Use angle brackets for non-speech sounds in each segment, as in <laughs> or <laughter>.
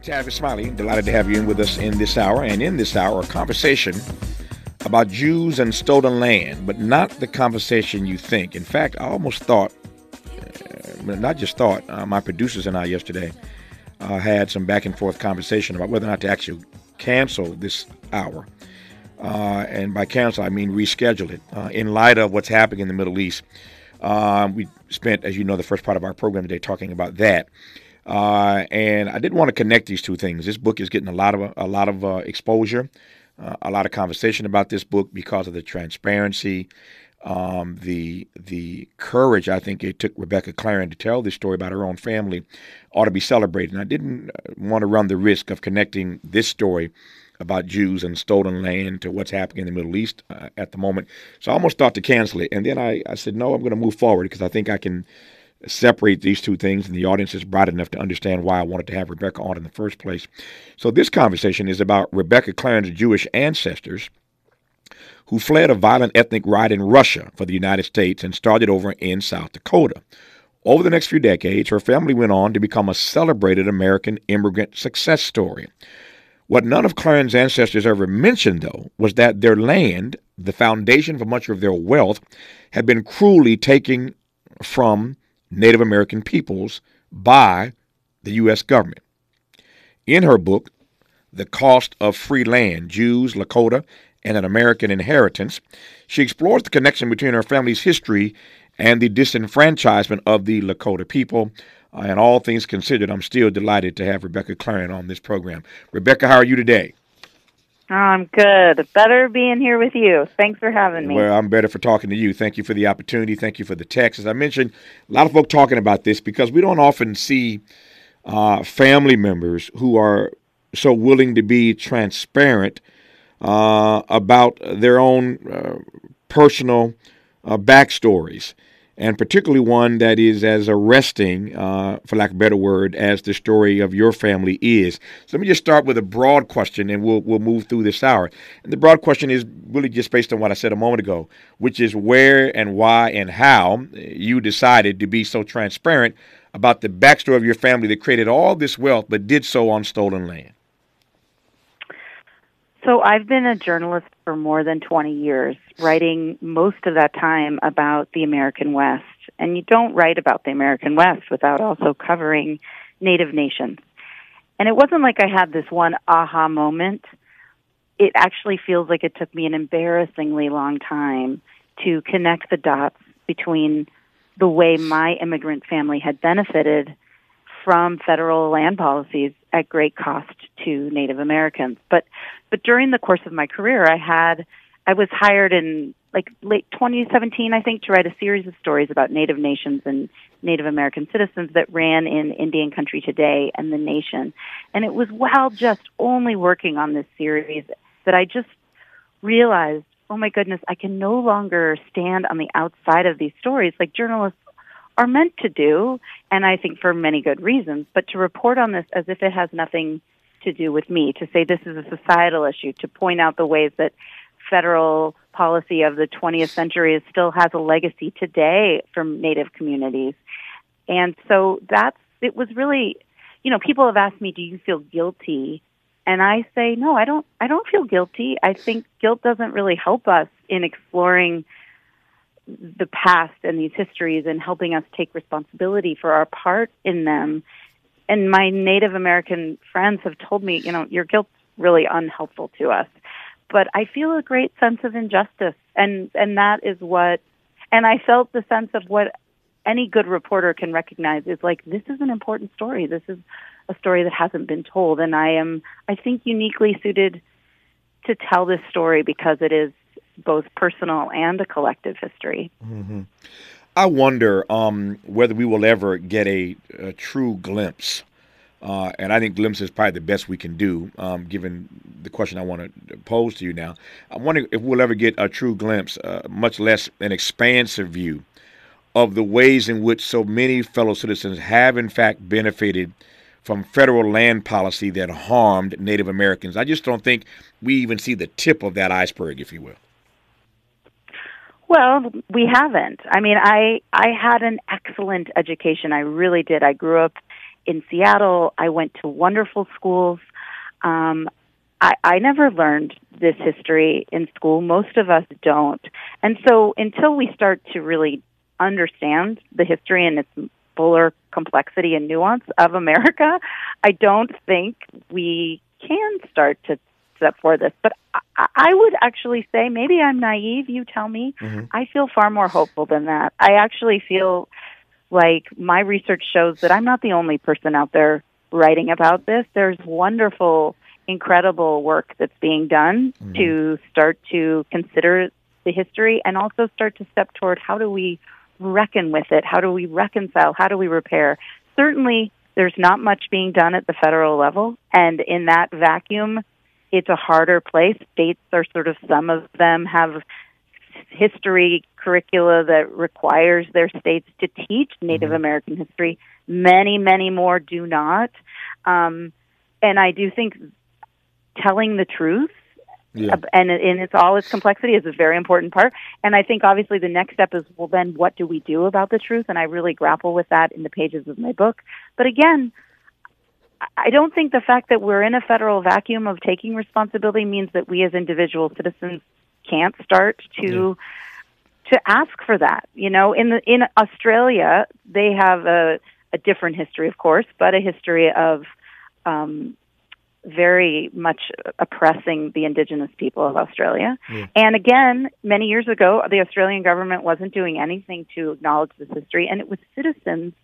I'm Tavis Smiley. Delighted to have you in with us in this hour. And in this hour, a conversation about Jews and stolen land, but not the conversation you think. In fact, I almost thought, uh, not just thought, uh, my producers and I yesterday uh, had some back and forth conversation about whether or not to actually cancel this hour. Uh, and by cancel, I mean reschedule it uh, in light of what's happening in the Middle East. Uh, we spent, as you know, the first part of our program today talking about that. Uh, and I didn't want to connect these two things. This book is getting a lot of a lot of uh, exposure, uh, a lot of conversation about this book because of the transparency, um, the the courage. I think it took Rebecca Clarren to tell this story about her own family ought to be celebrated. And I didn't uh, want to run the risk of connecting this story about Jews and stolen land to what's happening in the Middle East uh, at the moment. So I almost thought to cancel it, and then I, I said no, I'm going to move forward because I think I can separate these two things, and the audience is bright enough to understand why I wanted to have Rebecca on in the first place. So, this conversation is about Rebecca Clarren's Jewish ancestors who fled a violent ethnic riot in Russia for the United States and started over in South Dakota. Over the next few decades, her family went on to become a celebrated American immigrant success story. What none of Clarren's ancestors ever mentioned, though, was that their land, the foundation for much of their wealth, had been cruelly taken from Native American peoples by the U.S. government. In her book, The Cost of Free Land Jews, Lakota, and an American Inheritance, she explores the connection between her family's history and the disenfranchisement of the Lakota people. Uh, and all things considered, I'm still delighted to have Rebecca Clarren on this program. Rebecca, how are you today? I'm good. Better being here with you. Thanks for having me. Well, I'm better for talking to you. Thank you for the opportunity. Thank you for the text. As I mentioned, a lot of folk talking about this because we don't often see uh, family members who are so willing to be transparent uh, about their own uh, personal uh, backstories and particularly one that is as arresting, uh, for lack of a better word, as the story of your family is. So let me just start with a broad question, and we'll we'll move through this hour. And the broad question is really just based on what I said a moment ago, which is where and why and how you decided to be so transparent about the backstory of your family that created all this wealth, but did so on stolen land. So I've been a journalist for more than 20 years, writing most of that time about the American West. And you don't write about the American West without also covering Native nations. And it wasn't like I had this one aha moment. It actually feels like it took me an embarrassingly long time to connect the dots between the way my immigrant family had benefited from federal land policies at great cost to Native Americans. But but during the course of my career, I had I was hired in like late 2017, I think, to write a series of stories about Native nations and Native American citizens that ran in Indian Country Today and The Nation. And it was while just only working on this series that I just realized, oh my goodness, I can no longer stand on the outside of these stories like journalists are meant to do, and I think for many good reasons, but to report on this as if it has nothing to do with me, to say this is a societal issue, to point out the ways that federal policy of the 20th century still has a legacy today from Native communities. And so that's, it was really, you know, people have asked me, do you feel guilty? And I say, no, I don't, I don't feel guilty. I think guilt doesn't really help us in exploring the past and these histories and helping us take responsibility for our part in them. And my Native American friends have told me, you know, your guilt's really unhelpful to us. But I feel a great sense of injustice and and that is what and I felt the sense of what any good reporter can recognize is like this is an important story. This is a story that hasn't been told and I am I think uniquely suited to tell this story because it is both personal and a collective history. Mm-hmm. I wonder um, whether we will ever get a, a true glimpse. Uh, and I think glimpse is probably the best we can do, um, given the question I want to pose to you now. I'm wondering if we'll ever get a true glimpse, uh, much less an expansive view, of the ways in which so many fellow citizens have, in fact, benefited from federal land policy that harmed Native Americans. I just don't think we even see the tip of that iceberg, if you will. Well, we haven't. I mean, I I had an excellent education. I really did. I grew up in Seattle. I went to wonderful schools. Um, I, I never learned this history in school. Most of us don't. And so until we start to really understand the history and its fuller complexity and nuance of America, I don't think we can start to step for this. But I, I would actually say, maybe I'm naive, you tell me. Mm-hmm. I feel far more hopeful than that. I actually feel like my research shows that I'm not the only person out there writing about this. There's wonderful, incredible work that's being done mm-hmm. to start to consider the history and also start to step toward how do we reckon with it? How do we reconcile? How do we repair? Certainly, there's not much being done at the federal level, and in that vacuum, it's a harder place. States are sort of, some of them have history curricula that requires their states to teach Native mm-hmm. American history. Many, many more do not. Um, and I do think telling the truth yeah. and in its all its complexity is a very important part. And I think obviously the next step is well then what do we do about the truth? And I really grapple with that in the pages of my book. But again, I don't think the fact that we're in a federal vacuum of taking responsibility means that we as individual citizens can't start to yeah. to ask for that. You know, in the in Australia, they have a a different history, of course, but a history of um, very much oppressing the indigenous people of Australia. Yeah. And again, many years ago, the Australian government wasn't doing anything to acknowledge this history, and it was citizens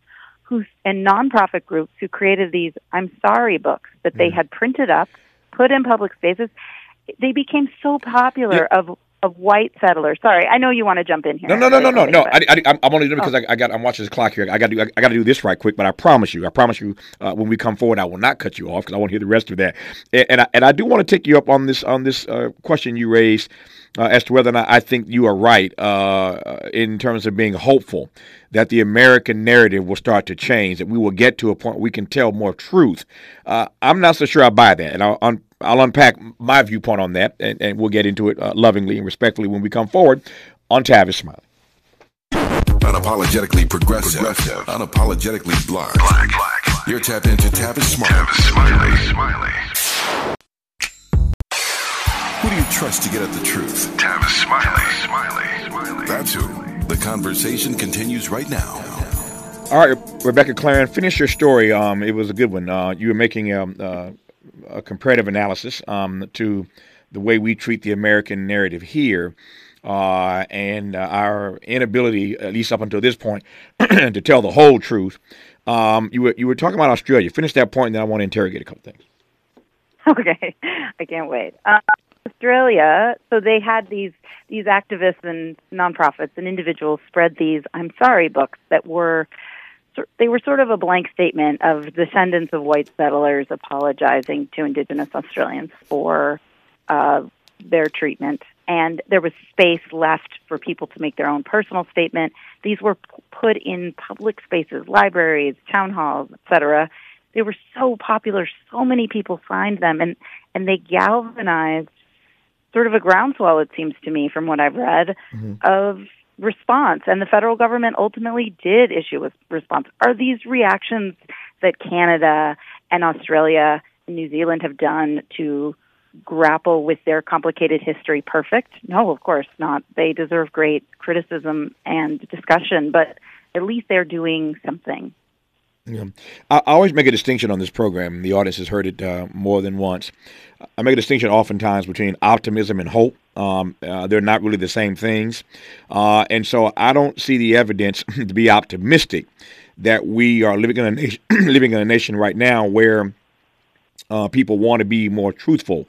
who and nonprofit groups who created these "I'm sorry" books that they had printed up, put in public spaces. They became so popular yeah. of of white settlers. Sorry, I know you want to jump in here. No, no, no, no, no, no. I, I, I'm only doing it because oh. I, I, got. I'm watching this clock here. I got to. I got to do this right quick. But I promise you, I promise you, uh, when we come forward, I will not cut you off because I want to hear the rest of that. And, and I, and I do want to take you up on this on this uh, question you raised uh, as to whether or not I think you are right uh, in terms of being hopeful that the American narrative will start to change, that we will get to a point where we can tell more truth. Uh, I'm not so sure I buy that, and I'll, un- I'll unpack my viewpoint on that, and, and we'll get into it uh, lovingly and respectfully when we come forward on Tavis Smiley. Unapologetically progressive, progressive. unapologetically black. black. black. You're tapped into Tavis Smiley. Tavis Smiley. Smiley. Who do you trust to get at the truth? Tavis Smiley. Smiley. Smiley. That's who. The conversation continues right now. All right, Rebecca Clarren, finish your story. Um, it was a good one. Uh, you were making a, uh, a comparative analysis um, to the way we treat the American narrative here. Uh, and uh, our inability, at least up until this point, <clears throat> to tell the whole truth. Um, you were you were talking about Australia. Finish that point, and then I want to interrogate a couple things. <laughs> Okay, I can't wait. Uh, Australia, so they had these these activists and nonprofits and individuals spread these "I'm sorry" books that were they were sort of a blank statement of descendants of white settlers apologizing to Indigenous Australians for uh, their treatment, and there was space left for people to make their own personal statement. These were put in public spaces, libraries, town halls, etc. They were so popular, so many people signed them, and and they galvanized sort of a groundswell, it seems to me, from what I've read, mm-hmm. of response. And the federal government ultimately did issue a response. Are these reactions that Canada and Australia and New Zealand have done to grapple with their complicated history perfect? No, of course not. They deserve great criticism and discussion, but at least they're doing something. Yeah. I, always make a distinction on this program. The audience has heard it uh, more than once. I make a distinction oftentimes between optimism and hope. Um, uh, they're not really the same things. Uh, and so I don't see the evidence <laughs> to be optimistic that we are living in a nation, <clears throat> living in a nation right now where uh, people want to be more truthful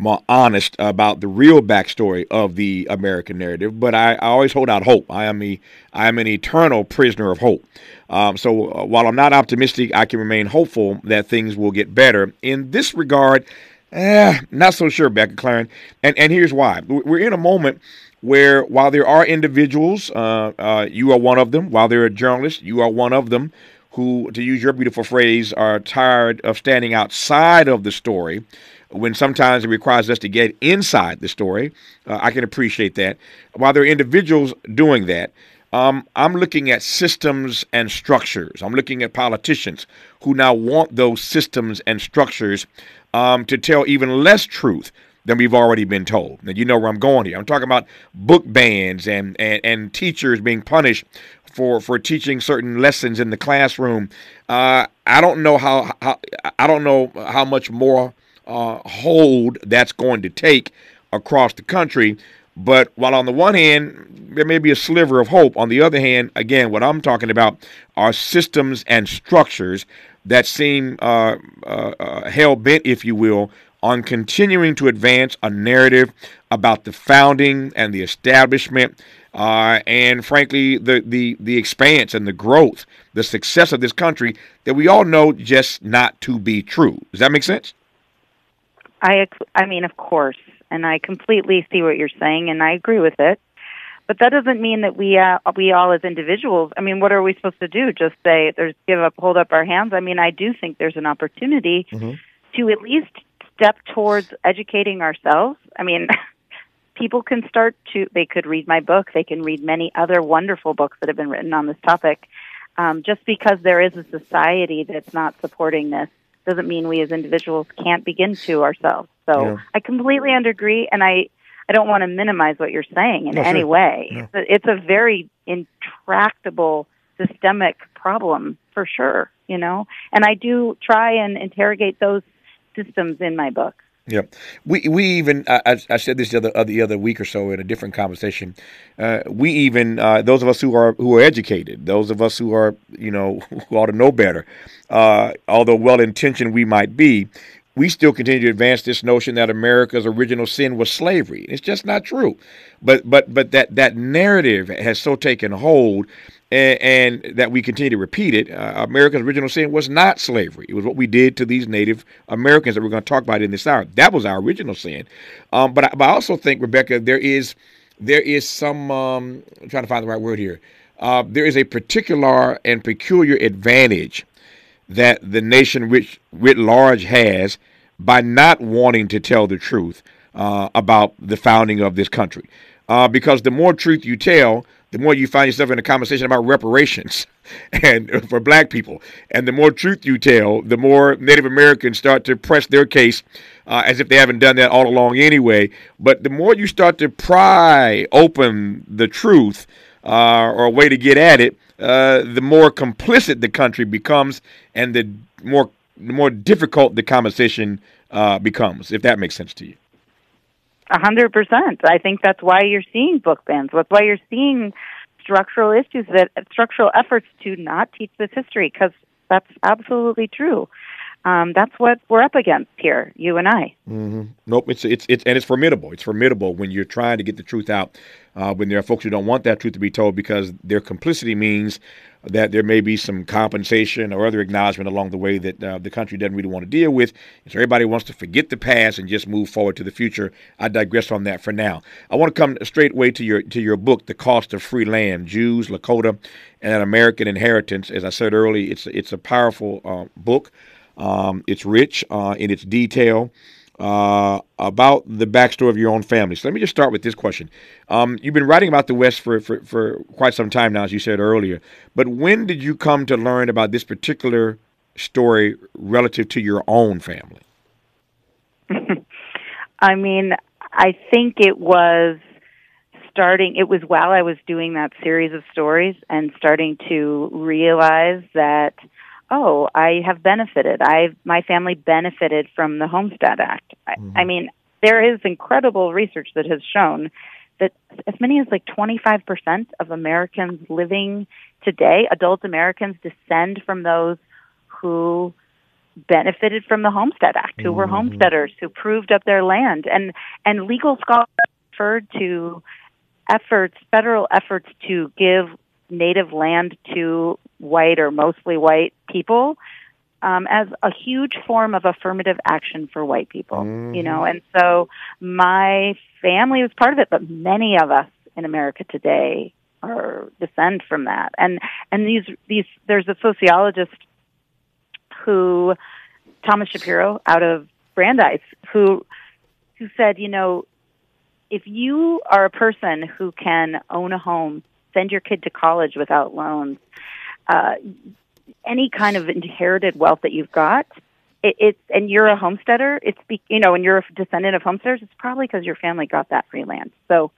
more honest about the real backstory of the American narrative, but I, I always hold out hope. I am a I am an eternal prisoner of hope. Um, so uh, while I'm not optimistic, I can remain hopeful that things will get better. In this regard, eh, not so sure, Becca Clarren. And and here's why: we're in a moment where while there are individuals, uh, uh, you are one of them. While there are journalists, you are one of them who, to use your beautiful phrase, are tired of standing outside of the story when sometimes it requires us to get inside the story. Uh, I can appreciate that. While there are individuals doing that, Um, I'm looking at systems and structures. I'm looking at politicians who now want those systems and structures um, to tell even less truth than we've already been told. Now, you know where I'm going here. I'm talking about book bans and, and, and teachers being punished for, for teaching certain lessons in the classroom. Uh, I don't know how, how I don't know how much more uh, hold that's going to take across the country. But while on the one hand, there may be a sliver of hope, on the other hand, again, what I'm talking about are systems and structures that seem uh, uh, uh hell bent, if you will, on continuing to advance a narrative about the founding and the establishment, uh, and frankly, the, the, the expanse and the growth, the success of this country that we all know just not to be true. Does that make sense? I, I mean, of course, and I completely see what you're saying, and I agree with it. But that doesn't mean that we, uh, we all as individuals. I mean, what are we supposed to do? Just say, "There's give up, hold up our hands." I mean, I do think there's an opportunity mm-hmm. to at least step towards educating ourselves. I mean, <laughs> people can start to, they could read my book, they can read many other wonderful books that have been written on this topic. Um, just because there is a society that's not supporting this doesn't mean we as individuals can't begin to ourselves. So yeah. I completely agree, and I, I don't want to minimize what you're saying in no, any sure. way. No. It's, a, it's a very intractable systemic problem for sure, you know. And I do try and interrogate those systems in my book. Yeah, we we even I, I said this the other uh, the other week or so in a different conversation. Uh, we even uh, those of us who are who are educated, those of us who are you know <laughs> who ought to know better, uh, although well intentioned we might be, we still continue to advance this notion that America's original sin was slavery. It's just not true. But but but that that narrative has so taken hold and, and, that we continue to repeat it. Uh, America's original sin was not slavery. It was what we did to these Native Americans that we're going to talk about in this hour. That was our original sin. Um, but, I, but I also think, Rebecca, there is there is some. Um, I'm trying to find the right word here. Uh, there is a particular and peculiar advantage that the nation writ, writ large has by not wanting to tell the truth uh, about the founding of this country. Uh, because the more truth you tell, the more you find yourself in a conversation about reparations <laughs> and for black people. And the more truth you tell, the more Native Americans start to press their case uh, as if they haven't done that all along anyway. But the more you start to pry open the truth uh, or a way to get at it, uh, the more complicit the country becomes and the more the more difficult the conversation uh, becomes, if that makes sense to you. A hundred percent. I think that's why you're seeing book bans. That's why you're seeing structural issues that structural efforts to not teach this history because that's absolutely true. Um, that's what we're up against here, you and I. Mm-hmm. Nope, it's it's it's and it's formidable. It's formidable when you're trying to get the truth out. Uh, when there are folks who don't want that truth to be told because their complicity means that there may be some compensation or other acknowledgement along the way that uh, the country doesn't really want to deal with. so everybody wants to forget the past and just move forward to the future. I digress on that for now. I want to come straight away to your to your book, The Cost of Free Land: Jews, Lakota, and an American Inheritance. As I said earlier, it's it's a powerful uh, book. Um, it's rich uh, in its detail uh, about the backstory of your own family. So let me just start with this question. Um, you've been writing about the West for, for, for quite some time now, as you said earlier. But when did you come to learn about this particular story relative to your own family? <laughs> I mean, I think it was starting, it was while I was doing that series of stories and starting to realize that – oh, I have benefited. I my family benefited from the Homestead Act. Mm-hmm. I, I mean, there is incredible research that has shown that as many as like 25% of Americans living today, adult Americans, descend from those who benefited from the Homestead Act, who mm-hmm. were homesteaders, who proved up their land, and and legal scholars referred to efforts, federal efforts to give native land to white or mostly white people um, as a huge form of affirmative action for white people, mm-hmm. you know. And so my family was part of it, but many of us in America today are descend from that. And and these these there's a sociologist who Thomas Shapiro out of Brandeis who who said, you know, if you are a person who can own a home send your kid to college without loans. Uh, any kind of inherited wealth that you've got, it, it's and you're a homesteader. It's be, you know, and you're a descendant of homesteaders. It's probably because your family got that free land. So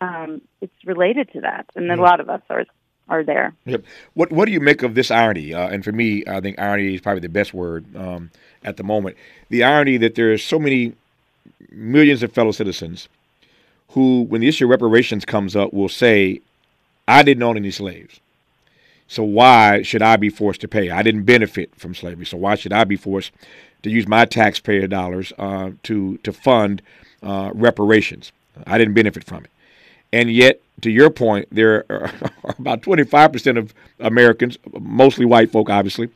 um, it's related to that, and mm-hmm. a lot of us are are there. Yep. What What do you make of this irony? Uh, and for me, I think irony is probably the best word um, at the moment. The irony that there are so many millions of fellow citizens who, when the issue of reparations comes up, will say, "I didn't own any slaves." So why should I be forced to pay? I didn't benefit from slavery, so why should I be forced to use my taxpayer dollars uh, to to fund uh, reparations? I didn't benefit from it, and yet, to your point, there are <laughs> about 25% of Americans, mostly white folk, obviously,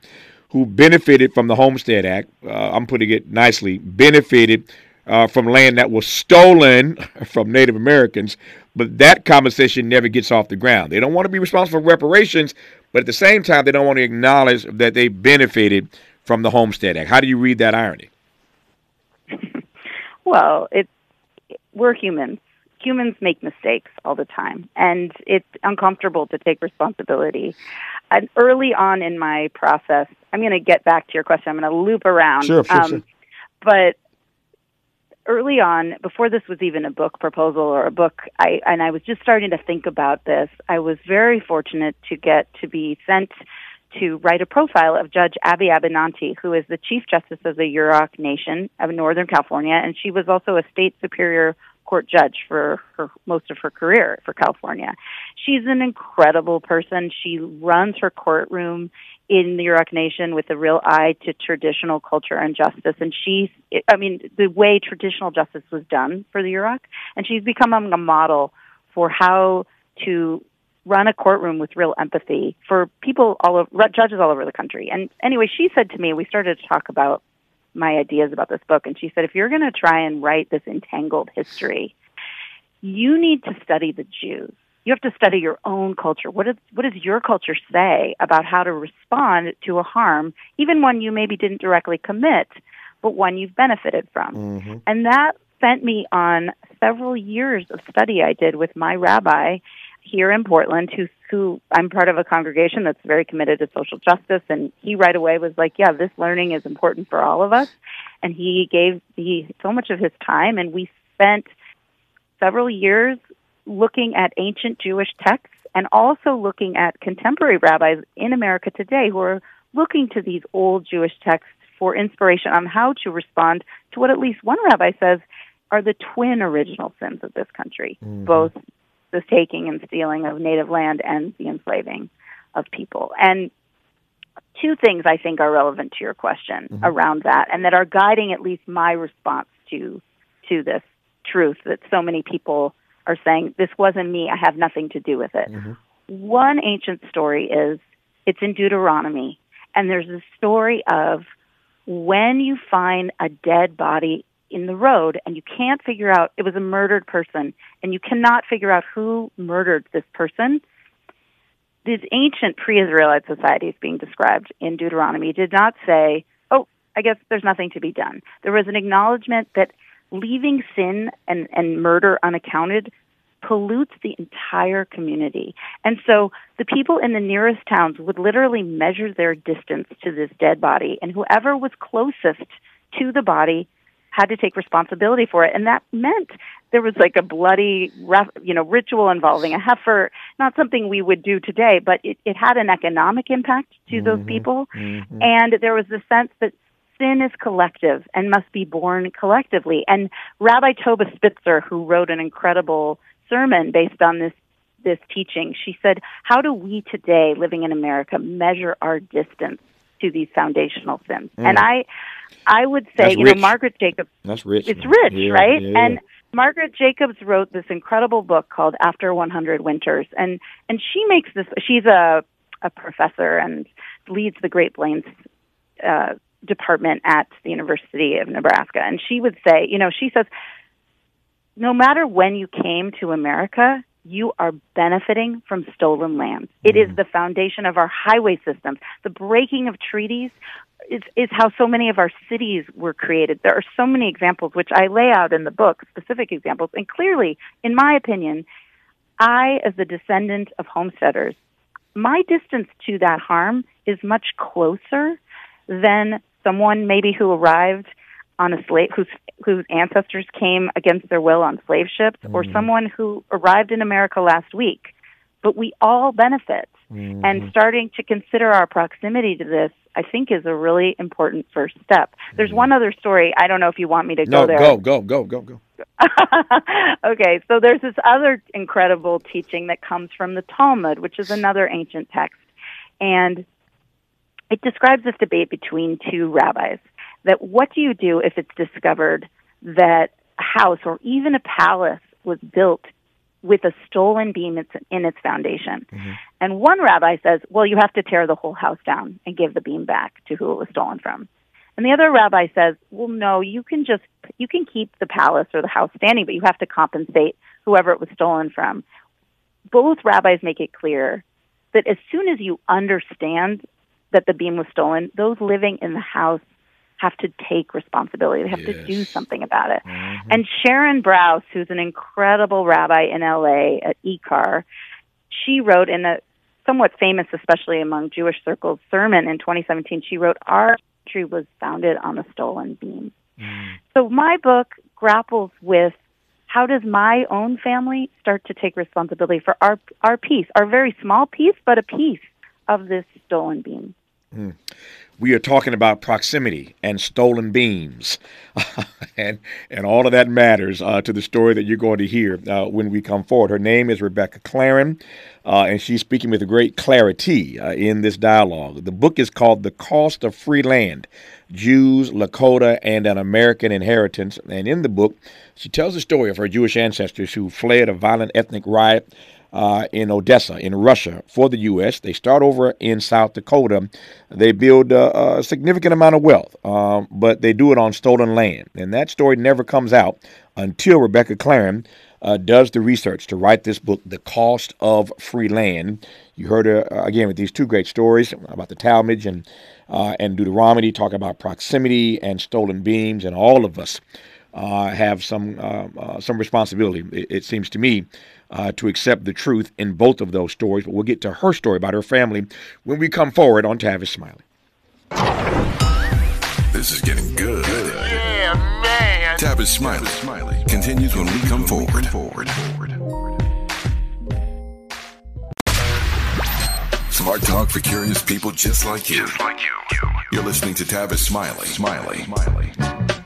who benefited from the Homestead Act. Uh, I'm putting it nicely, benefited uh, from land that was stolen <laughs> from Native Americans, but that conversation never gets off the ground. They don't want to be responsible for reparations, but at the same time, they don't want to acknowledge that they benefited from the Homestead Act. How do you read that irony? <laughs> well, it's we're humans. Humans make mistakes all the time, and it's uncomfortable to take responsibility. And early on in my process, I'm going to get back to your question. I'm going to loop around. Sure, sure, um, sure. But early on, before this was even a book proposal or a book, I and I was just starting to think about this. I was very fortunate to get to be sent to write a profile of Judge Abby Abinanti, who is the Chief Justice of the Yurok Nation of Northern California, and she was also a state superior court judge for her most of her career for California. She's an incredible person. She runs her courtroom in the Yurok Nation with a real eye to traditional culture and justice. And she's, I mean, the way traditional justice was done for the Yurok, and she's become a model for how to run a courtroom with real empathy for people all over, judges all over the country. And anyway, she said to me, we started to talk about my ideas about this book, and she said, if you're going to try and write this entangled history, you need to study the Jews you have to study your own culture. What, is, what does your culture say about how to respond to a harm, even one you maybe didn't directly commit, but one you've benefited from? Mm-hmm. And that sent me on several years of study I did with my rabbi here in Portland, who, who I'm part of a congregation that's very committed to social justice. And he right away was like, yeah, this learning is important for all of us. And he gave me so much of his time, and we spent several years looking at ancient Jewish texts and also looking at contemporary rabbis in America today who are looking to these old Jewish texts for inspiration on how to respond to what at least one rabbi says are the twin original sins of this country, mm-hmm. both the taking and stealing of native land and the enslaving of people. And two things I think are relevant to your question mm-hmm. around that and that are guiding at least my response to to this truth that so many people are saying, This wasn't me, I have nothing to do with it. Mm-hmm. One ancient story is it's in Deuteronomy, and there's a story of when you find a dead body in the road and you can't figure out it was a murdered person and you cannot figure out who murdered this person these ancient pre-israelite societies being described in deuteronomy did not say oh i guess there's nothing to be done there was an acknowledgement that leaving sin and, and murder unaccounted pollutes the entire community. And so the people in the nearest towns would literally measure their distance to this dead body, and whoever was closest to the body had to take responsibility for it. And that meant there was like a bloody, you know, ritual involving a heifer, not something we would do today, but it, it had an economic impact to mm-hmm. those people. Mm-hmm. And there was a sense that sin is collective and must be borne collectively. And Rabbi Toba Spitzer, who wrote an incredible sermon based on this this teaching, she said, "How do we today, living in America, measure our distance to these foundational sins?" Mm. And I, I would say, That's you rich. know, Margaret Jacobs. That's rich. It's rich, yeah, right? Yeah, yeah. And Margaret Jacobs wrote this incredible book called After 100 Winters, and and she makes this. She's a a professor and leads the Great Plains uh, department at the University of Nebraska. And she would say, you know, she says, no matter when you came to America, you are benefiting from stolen land. It is mm-hmm. the foundation of our highway systems. The breaking of treaties is, is how so many of our cities were created. There are so many examples, which I lay out in the book, specific examples. And clearly, in my opinion, I, as the descendant of homesteaders, my distance to that harm is much closer than someone maybe who arrived on a slave whose whose ancestors came against their will on slave ships mm-hmm. or someone who arrived in America last week. But we all benefit. Mm-hmm. And starting to consider our proximity to this, I think, is a really important first step. There's mm-hmm. one other story. I don't know if you want me to no, go there. Go, go, go, go, go. <laughs> okay, so there's this other incredible teaching that comes from the Talmud, which is another ancient text. And it describes this debate between two rabbis that what do you do if it's discovered that a house or even a palace was built with a stolen beam in its foundation. Mm-hmm. And one rabbi says, well, you have to tear the whole house down and give the beam back to who it was stolen from. And the other rabbi says, well, no, you can just, you can keep the palace or the house standing, but you have to compensate whoever it was stolen from. Both rabbis make it clear that as soon as you understand that the beam was stolen, those living in the house have to take responsibility. They have yes. to do something about it. Mm-hmm. And Sharon Brous, who's an incredible rabbi in LA at IKAR, she wrote in a somewhat famous, especially among Jewish circles, sermon in 2017. She wrote, "Our country was founded on a stolen beam." Mm. So my book grapples with how does my own family start to take responsibility for our our piece, our very small piece, but a piece of this stolen beam. Mm we are talking about proximity and stolen beams, <laughs> and and all of that matters uh, to the story that you're going to hear uh, when we come forward. Her name is Rebecca Clarren, uh, and she's speaking with great clarity uh, in this dialogue. The book is called "The Cost of Free Land: Jews, Lakota, and an American Inheritance." And in the book, she tells the story of her Jewish ancestors who fled a violent ethnic riot uh, in Odessa, in Russia, for the U.S. They start over in South Dakota. They build a, a significant amount of wealth, um, but they do it on stolen land. And that story never comes out until Rebecca Clarren uh, does the research to write this book, The Cost of Free Land. You heard her, uh, again, with these two great stories about the Talmud and, uh, and Deuteronomy, talk about proximity and stolen beams, and all of us. Uh, have some uh, uh, some responsibility. It, it, seems to me uh, to accept the truth in both of those stories. But we'll get to her story about her family when we come forward on Tavis Smiley. This is getting good. Yeah, man. Tavis Smiley, Smiley continues when we come forward. forward. Smart talk for curious people just like you. Just like you. You're listening to Tavis Smiley. Smiley. Smiley.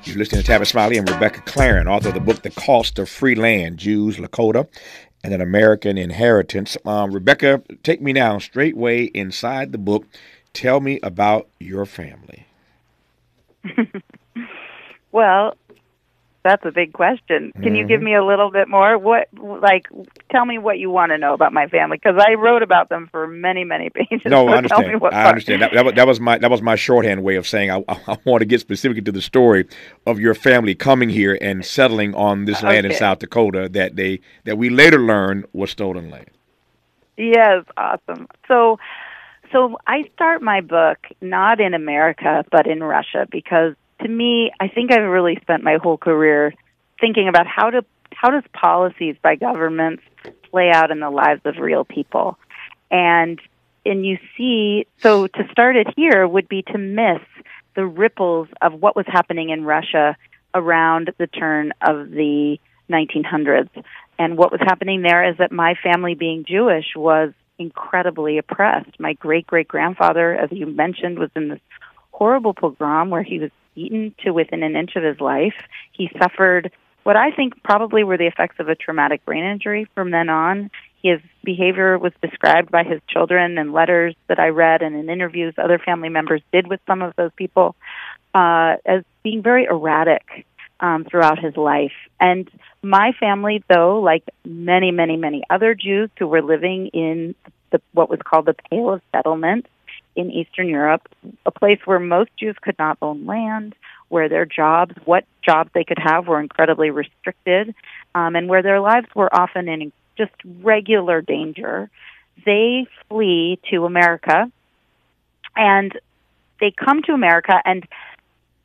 You're listening to Tavis Smiley and Rebecca Clarren, author of the book The Cost of Free Land, Jews, Lakota, and an American inheritance. Um, Rebecca, take me now straightway inside the book. Tell me about your family. <laughs> well, that's a big question. Can mm-hmm. you give mm-hmm. me a little bit more? What, like, tell me what you want to know about my family because I wrote about them for many, many <laughs> pages. No, so I understand. I understand. That, that, was, that, was my that was my shorthand way of saying I, I, want to get specific to the story of your family coming here and settling on this land okay. in South Dakota that they that we later learned was stolen land. Yes, awesome. So. So I start my book not in America but in Russia because to me, I think I've really spent my whole career thinking about how to how does policies by governments play out in the lives of real people, and and you see, so to start it here would be to miss the ripples of what was happening in Russia around the turn of the 1900s. And what was happening there is that my family, being Jewish, was incredibly oppressed. My great great grandfather, as you mentioned, was in this horrible pogrom where he was beaten to within an inch of his life. He suffered what I think probably were the effects of a traumatic brain injury from then on. His behavior was described by his children in letters that I read and in interviews other family members did with some of those people uh, as being very erratic um, throughout his life. And my family, though, like many, many, many other Jews who were living in the, what was called the Pale of Settlement, in Eastern Europe, a place where most Jews could not own land, where their jobs, what jobs they could have, were incredibly restricted, um, and where their lives were often in just regular danger. They flee to America, and they come to America, and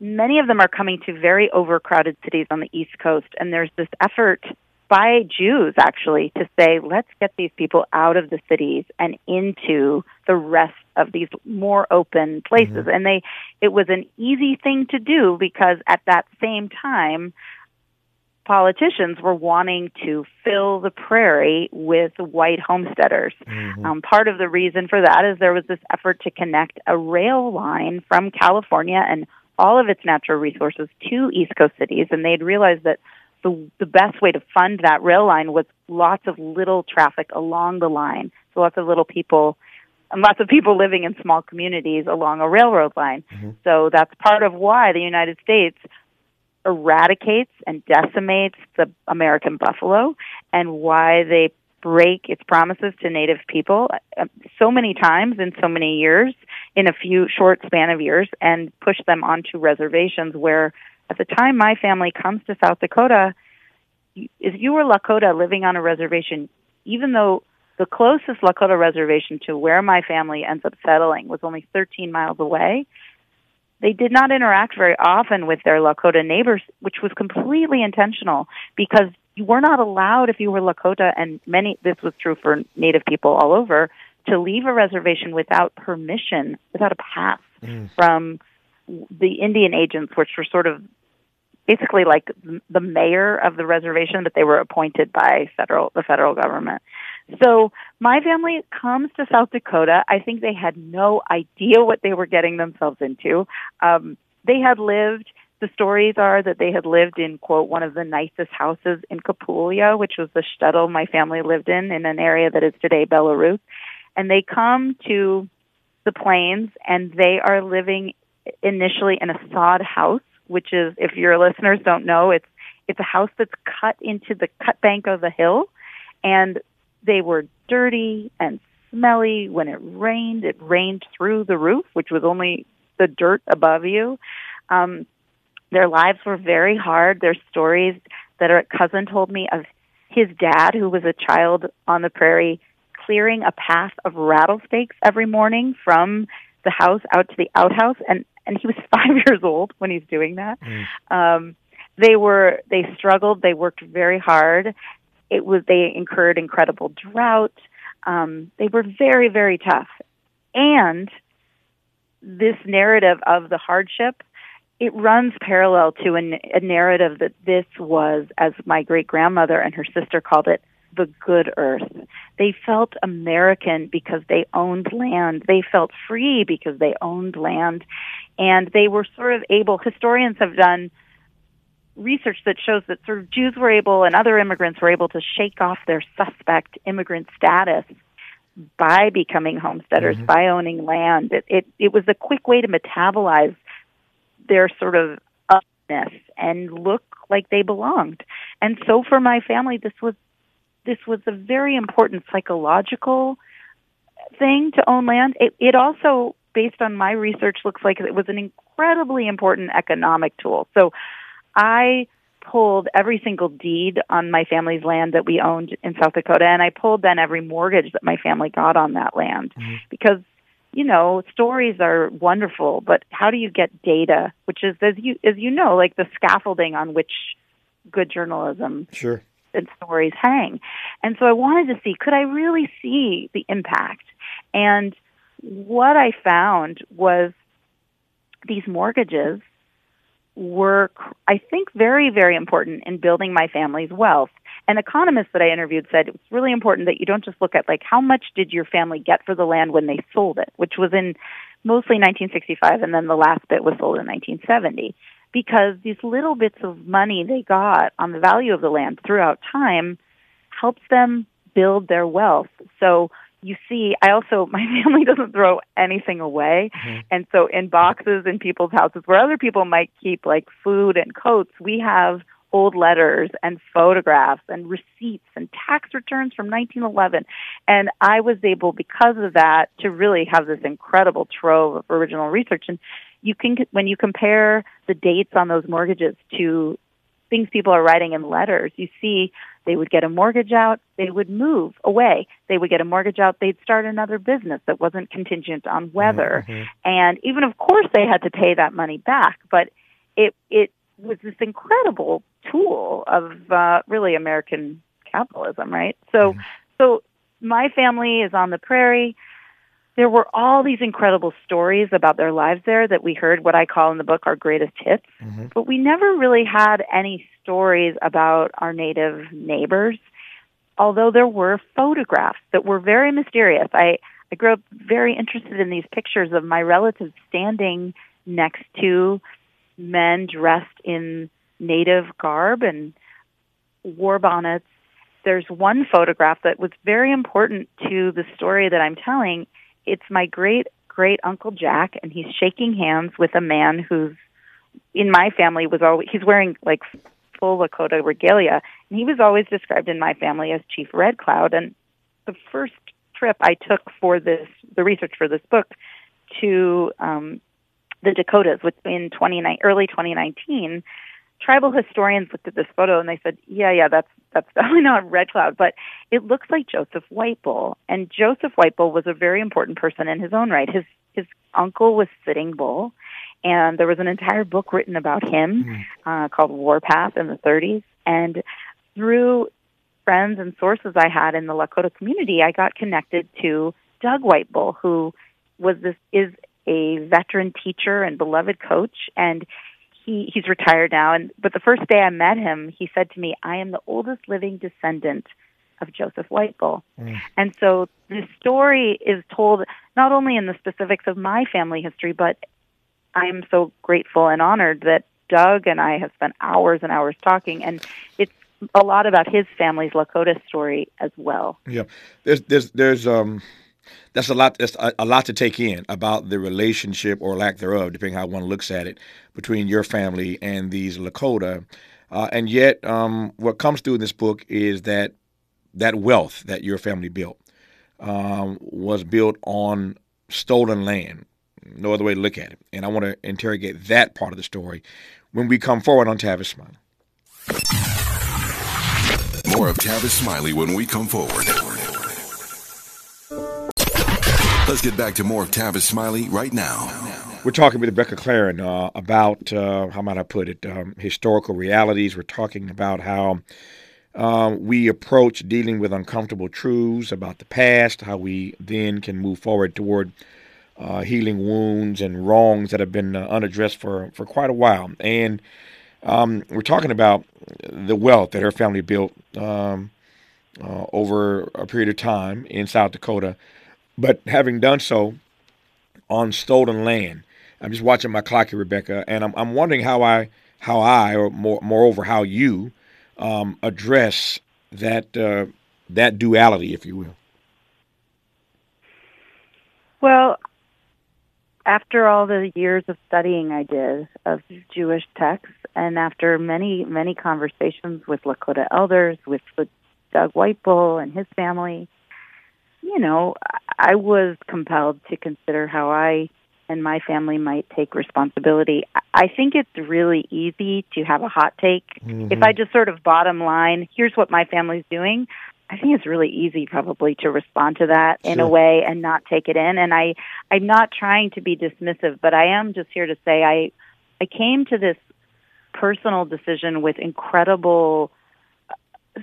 many of them are coming to very overcrowded cities on the East Coast, and there's this effort by Jews actually to say, let's get these people out of the cities and into the rest of these more open places. Mm-hmm. And they, it was an easy thing to do because at that same time, politicians were wanting to fill the prairie with white homesteaders. Mm-hmm. Um, part of the reason for that is there was this effort to connect a rail line from California and all of its natural resources to East Coast cities, and they'd realized that the the best way to fund that rail line was lots of little traffic along the line, so lots of little people and lots of people living in small communities along a railroad line. Mm-hmm. So that's part of why the United States eradicates and decimates the American buffalo and why they break its promises to native people uh, so many times in so many years in a few short span of years and push them onto reservations where at the time my family comes to South Dakota if you were Lakota living on a reservation even though the closest Lakota reservation to where my family ends up settling was only 13 miles away they did not interact very often with their Lakota neighbors, which was completely intentional because you were not allowed if you were Lakota, and many this was true for Native people all over, to leave a reservation without permission, without a pass mm. from the Indian agents, which were sort of basically like the mayor of the reservation, but they were appointed by federal the federal government. So my family comes to South Dakota. I think they had no idea what they were getting themselves into. Um, they had lived. The stories are that they had lived in quote one of the nicest houses in Kapulya, which was the shtetl my family lived in in an area that is today Belarus. And they come to the plains and they are living initially in a sod house, which is if your listeners don't know, it's it's a house that's cut into the cut bank of the hill and they were dirty and smelly. When it rained, it rained through the roof, which was only the dirt above you. Um, their lives were very hard. There's stories that a cousin told me of his dad, who was a child on the prairie, clearing a path of rattlesnakes every morning from the house out to the outhouse, and and he was <laughs> five years old when he's doing that. Mm. Um, they were they struggled. They worked very hard, it was they incurred incredible drought. Um, they were very very tough, and this narrative of the hardship it runs parallel to a, a narrative that this was, as my great grandmother and her sister called it, the good earth. They felt American because they owned land. They felt free because they owned land. And they were sort of able, historians have done research that shows that sort of Jews were able and other immigrants were able to shake off their suspect immigrant status by becoming homesteaders, mm-hmm. by owning land. It, it it was a quick way to metabolize their sort of upness and look like they belonged. And so for my family this was this was a very important psychological thing to own land. It it also based on my research looks like it was an incredibly important economic tool. So I pulled every single deed on my family's land that we owned in South Dakota, and I pulled then every mortgage that my family got on that land mm-hmm. because you know stories are wonderful, but how do you get data? Which is as you as you know, like the scaffolding on which good journalism sure and stories hang. And so I wanted to see could I really see the impact? And what I found was these mortgages were, I think, very, very important in building my family's wealth. An economist that I interviewed said it's really important that you don't just look at like how much did your family get for the land when they sold it, which was in mostly 1965, and then the last bit was sold in 1970, because these little bits of money they got on the value of the land throughout time helps them build their wealth. So you see, I also, <laughs> my family doesn't throw anything away. Mm-hmm. And so in boxes in people's houses where other people might keep like food and coats, we have old letters and photographs and receipts and tax returns from 1911. And I was able, because of that, to really have this incredible trove of original research. And you can, when you compare the dates on those mortgages to things people are writing in letters, you see they would get a mortgage out, they would move away. They would get a mortgage out, they'd start another business that wasn't contingent on weather. Mm-hmm. And even of course they had to pay that money back, but it it was this incredible tool of uh, really American capitalism, right? So, mm-hmm. so my family is on the prairie. There were all these incredible stories about their lives there that we heard what I call in the book our greatest hits, mm-hmm. but we never really had any stories about our native neighbors. Although there were photographs that were very mysterious. I I grew up very interested in these pictures of my relatives standing next to men dressed in native garb and war bonnets. There's one photograph that was very important to the story that I'm telling. It's my great great uncle Jack, and he's shaking hands with a man who's in my family was always he's wearing like full Lakota regalia, and he was always described in my family as Chief Red Cloud. And the first trip I took for this, the research for this book, to um, the Dakotas in 29, early 2019, tribal historians looked at this photo and they said, "Yeah, yeah, that's that's <laughs> definitely not Red Cloud, but it looks like Joseph White Bull." And Joseph White was a very important person in his own right. His his uncle was Sitting Bull, and there was an entire book written about him mm-hmm. uh, called Warpath in the 30s. And through friends and sources I had in the Lakota community, I got connected to Doug White who was this is a veteran teacher and beloved coach, and he he's retired now. And but the first day I met him, he said to me, "I am the oldest living descendant." Of Joseph White Bull. Mm. And so the story is told not only in the specifics of my family history, but I'm so grateful and honored that Doug and I have spent hours and hours talking, and it's a lot about his family's Lakota story as well. Yeah, there's there's there's um that's a lot that's a, a, lot to take in about the relationship or lack thereof, depending how one looks at it, between your family and these Lakota. Uh, and yet, um, what comes through in this book is that that wealth that your family built um, was built on stolen land. No other way to look at it. And I want to interrogate that part of the story when we come forward on Tavis Smiley. More of Tavis Smiley when we come forward. Let's get back to more of Tavis Smiley right now. We're talking with Rebecca Clarren uh, about, uh, how might I put it, um, historical realities. We're talking about how um, we approach dealing with uncomfortable truths about the past, how we then can move forward toward uh, healing wounds and wrongs that have been uh, unaddressed for, for quite a while. And um, we're talking about the wealth that her family built um, uh, over a period of time in South Dakota but having done so on stolen land, I'm just watching my clock here, Rebecca, and I'm, I'm wondering how I, how I, or more, moreover, how you um, address that uh, that duality, if you will. Well, after all the years of studying I did of Jewish texts, and after many many conversations with Lakota elders, with Doug Whitebull and his family, you know, I was compelled to consider how I and my family might take responsibility. I think it's really easy to have a hot take. Mm-hmm. If I just sort of bottom line, here's what my family's doing, I think it's really easy probably to respond to that sure. in a way and not take it in. And I, I'm not trying to be dismissive, but I am just here to say I, I came to this personal decision with incredible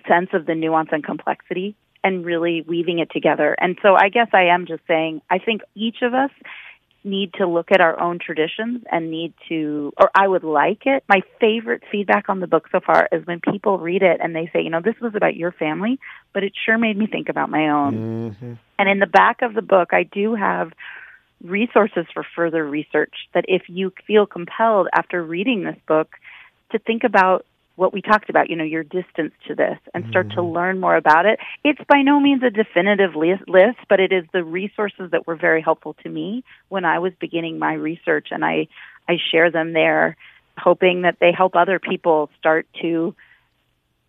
sense of the nuance and complexity and really weaving it together. And so I guess I am just saying, I think each of us need to look at our own traditions and need to, or I would like it. My favorite feedback on the book so far is when people read it and they say, you know, this was about your family, but it sure made me think about my own. Mm-hmm. And in the back of the book, I do have resources for further research that if you feel compelled after reading this book to think about what we talked about, you know, your distance to this and start mm-hmm. to learn more about it. It's by no means a definitive list, but it is the resources that were very helpful to me when I was beginning my research and I I share them there hoping that they help other people start to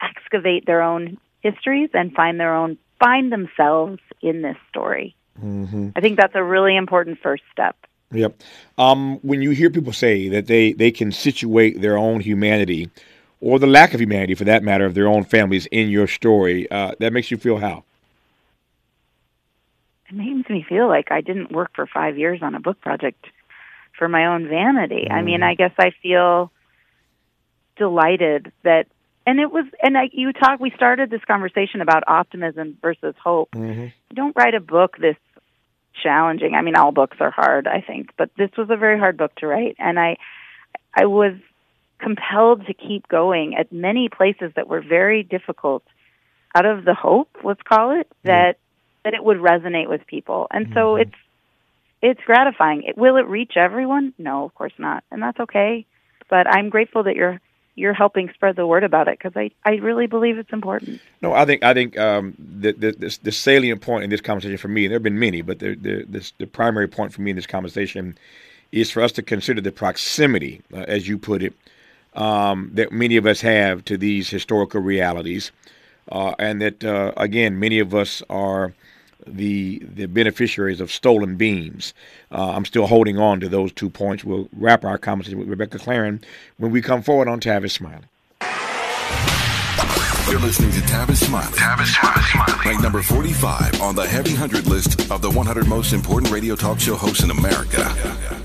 excavate their own histories and find their own find themselves in this story. Mm-hmm. I think that's a really important first step. Yep. Um, when you hear people say that they, they can situate their own humanity or the lack of humanity, for that matter, of their own families in your story, uh, that makes you feel how? It makes me feel like I didn't work for five years on a book project for my own vanity. Mm. I mean, mm. I guess I feel delighted that and it was and I, you talk we started this conversation about optimism versus hope Mm-hmm. don't write a book this challenging i mean all books are hard i think but this was a very hard book to write and i i was compelled to keep going at many places that were very difficult out of the hope let's call it that that it would resonate with people. And so Mhm. it's it's gratifying. It, will it reach everyone? No of course not. And that's okay. But i'm grateful that you're you're helping spread the word about it because I, I really believe it's important. No, I think I think um, the, the the the salient point in this conversation for me, and there have been many, but the the the, the primary point for me in this conversation is for us to consider the proximity, uh, as you put it, um, that many of us have to these historical realities, uh, and that uh, again, many of us are the the beneficiaries of stolen beams. Uh, I'm still holding on to those two points. We'll wrap our conversation with Rebecca Clarren when we come forward on Tavis Smiley. You're listening to Tavis Smiley. Tavis Smiley. Ranked number 45 on the Heavy 100 list of the 100 most important radio talk show hosts in America.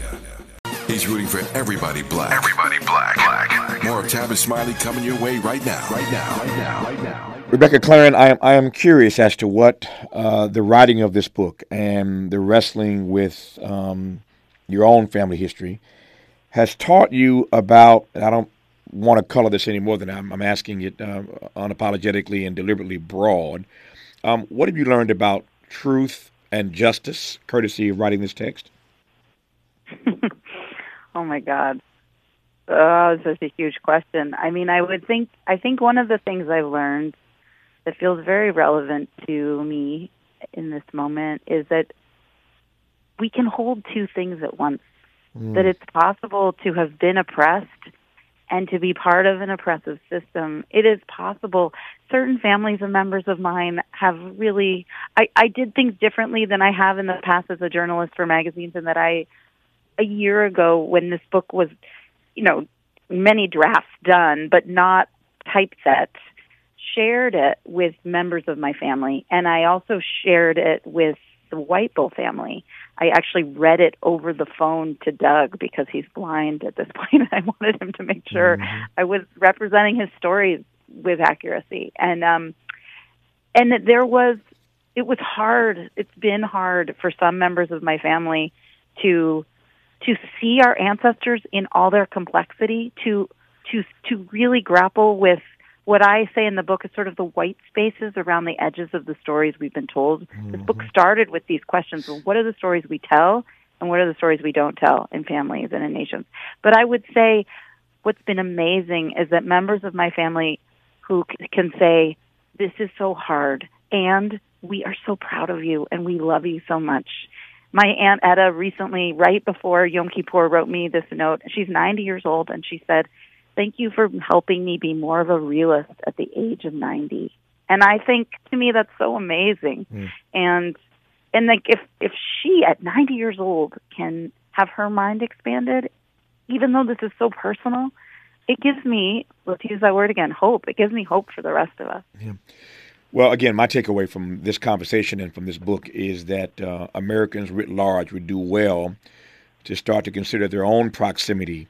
He's rooting for everybody black. Everybody black. black. More of Tavis Smiley coming your way right now. Right now. Right now. Right now. Rebecca Clarren, I am I am curious as to what uh, the writing of this book and the wrestling with um, your own family history has taught you about. and I don't want to color this any more than I'm, I'm asking it uh, unapologetically and deliberately broad. Um, what have you learned about truth and justice, courtesy of writing this text? <laughs> oh my God. Oh, this is a huge question. I mean, I would think, I think one of the things I've learned that feels very relevant to me in this moment is that we can hold two things at once. Mm. That it's possible to have been oppressed and to be part of an oppressive system. It is possible. Certain families and members of mine have really, I, I did things differently than I have in the past as a journalist for magazines, and that I, a year ago when this book was, you know, many drafts done, but not typeset, shared it with members of my family. And I also shared it with the White Bull family. I actually read it over the phone to Doug because he's blind at this <laughs> point. I wanted him to make sure I was representing his stories with accuracy. And um and that there was it was hard. It's been hard for some members of my family to to see our ancestors in all their complexity, to to to really grapple with what I say in the book is sort of the white spaces around the edges of the stories we've been told. This book mm-hmm. started with these questions: well, what are the stories we tell, and what are the stories we don't tell in families and in nations? But I would say what's been amazing is that members of my family who can say, "This is so hard," and we are so proud of you, and we love you so much. My aunt Etta recently, right before Yom Kippur, wrote me this note. She's 90 years old, and she said, "Thank you for helping me be more of a realist at the age of 90." And I think to me that's so amazing. Mm. And and like if if she at 90 years old can have her mind expanded, even though this is so personal, it gives me let's use that word again, hope. It gives me hope for the rest of us. Well, again, my takeaway from this conversation and from this book is that uh, Americans writ large would do well to start to consider their own proximity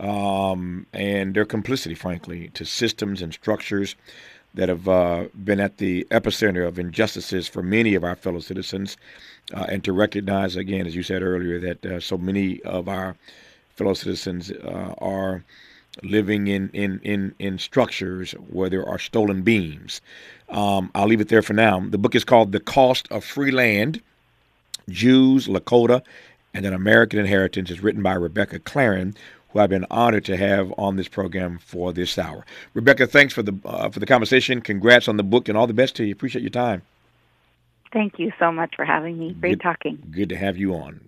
um, and their complicity, frankly, to systems and structures that have uh, been at the epicenter of injustices for many of our fellow citizens, uh, and to recognize, again, as you said earlier, that uh, so many of our fellow citizens uh, are living in, in, in, in structures where there are stolen beams. Um, I'll leave it there for now. The book is called The Cost of Free Land Jews, Lakota, and an American Inheritance. is written by Rebecca Clarren, who I've been honored to have on this program for this hour. Rebecca, thanks for the uh, for the conversation. Congrats on the book, and all the best to you. Appreciate your time. Thank you so much for having me. Great Good- talking. Good to have you on.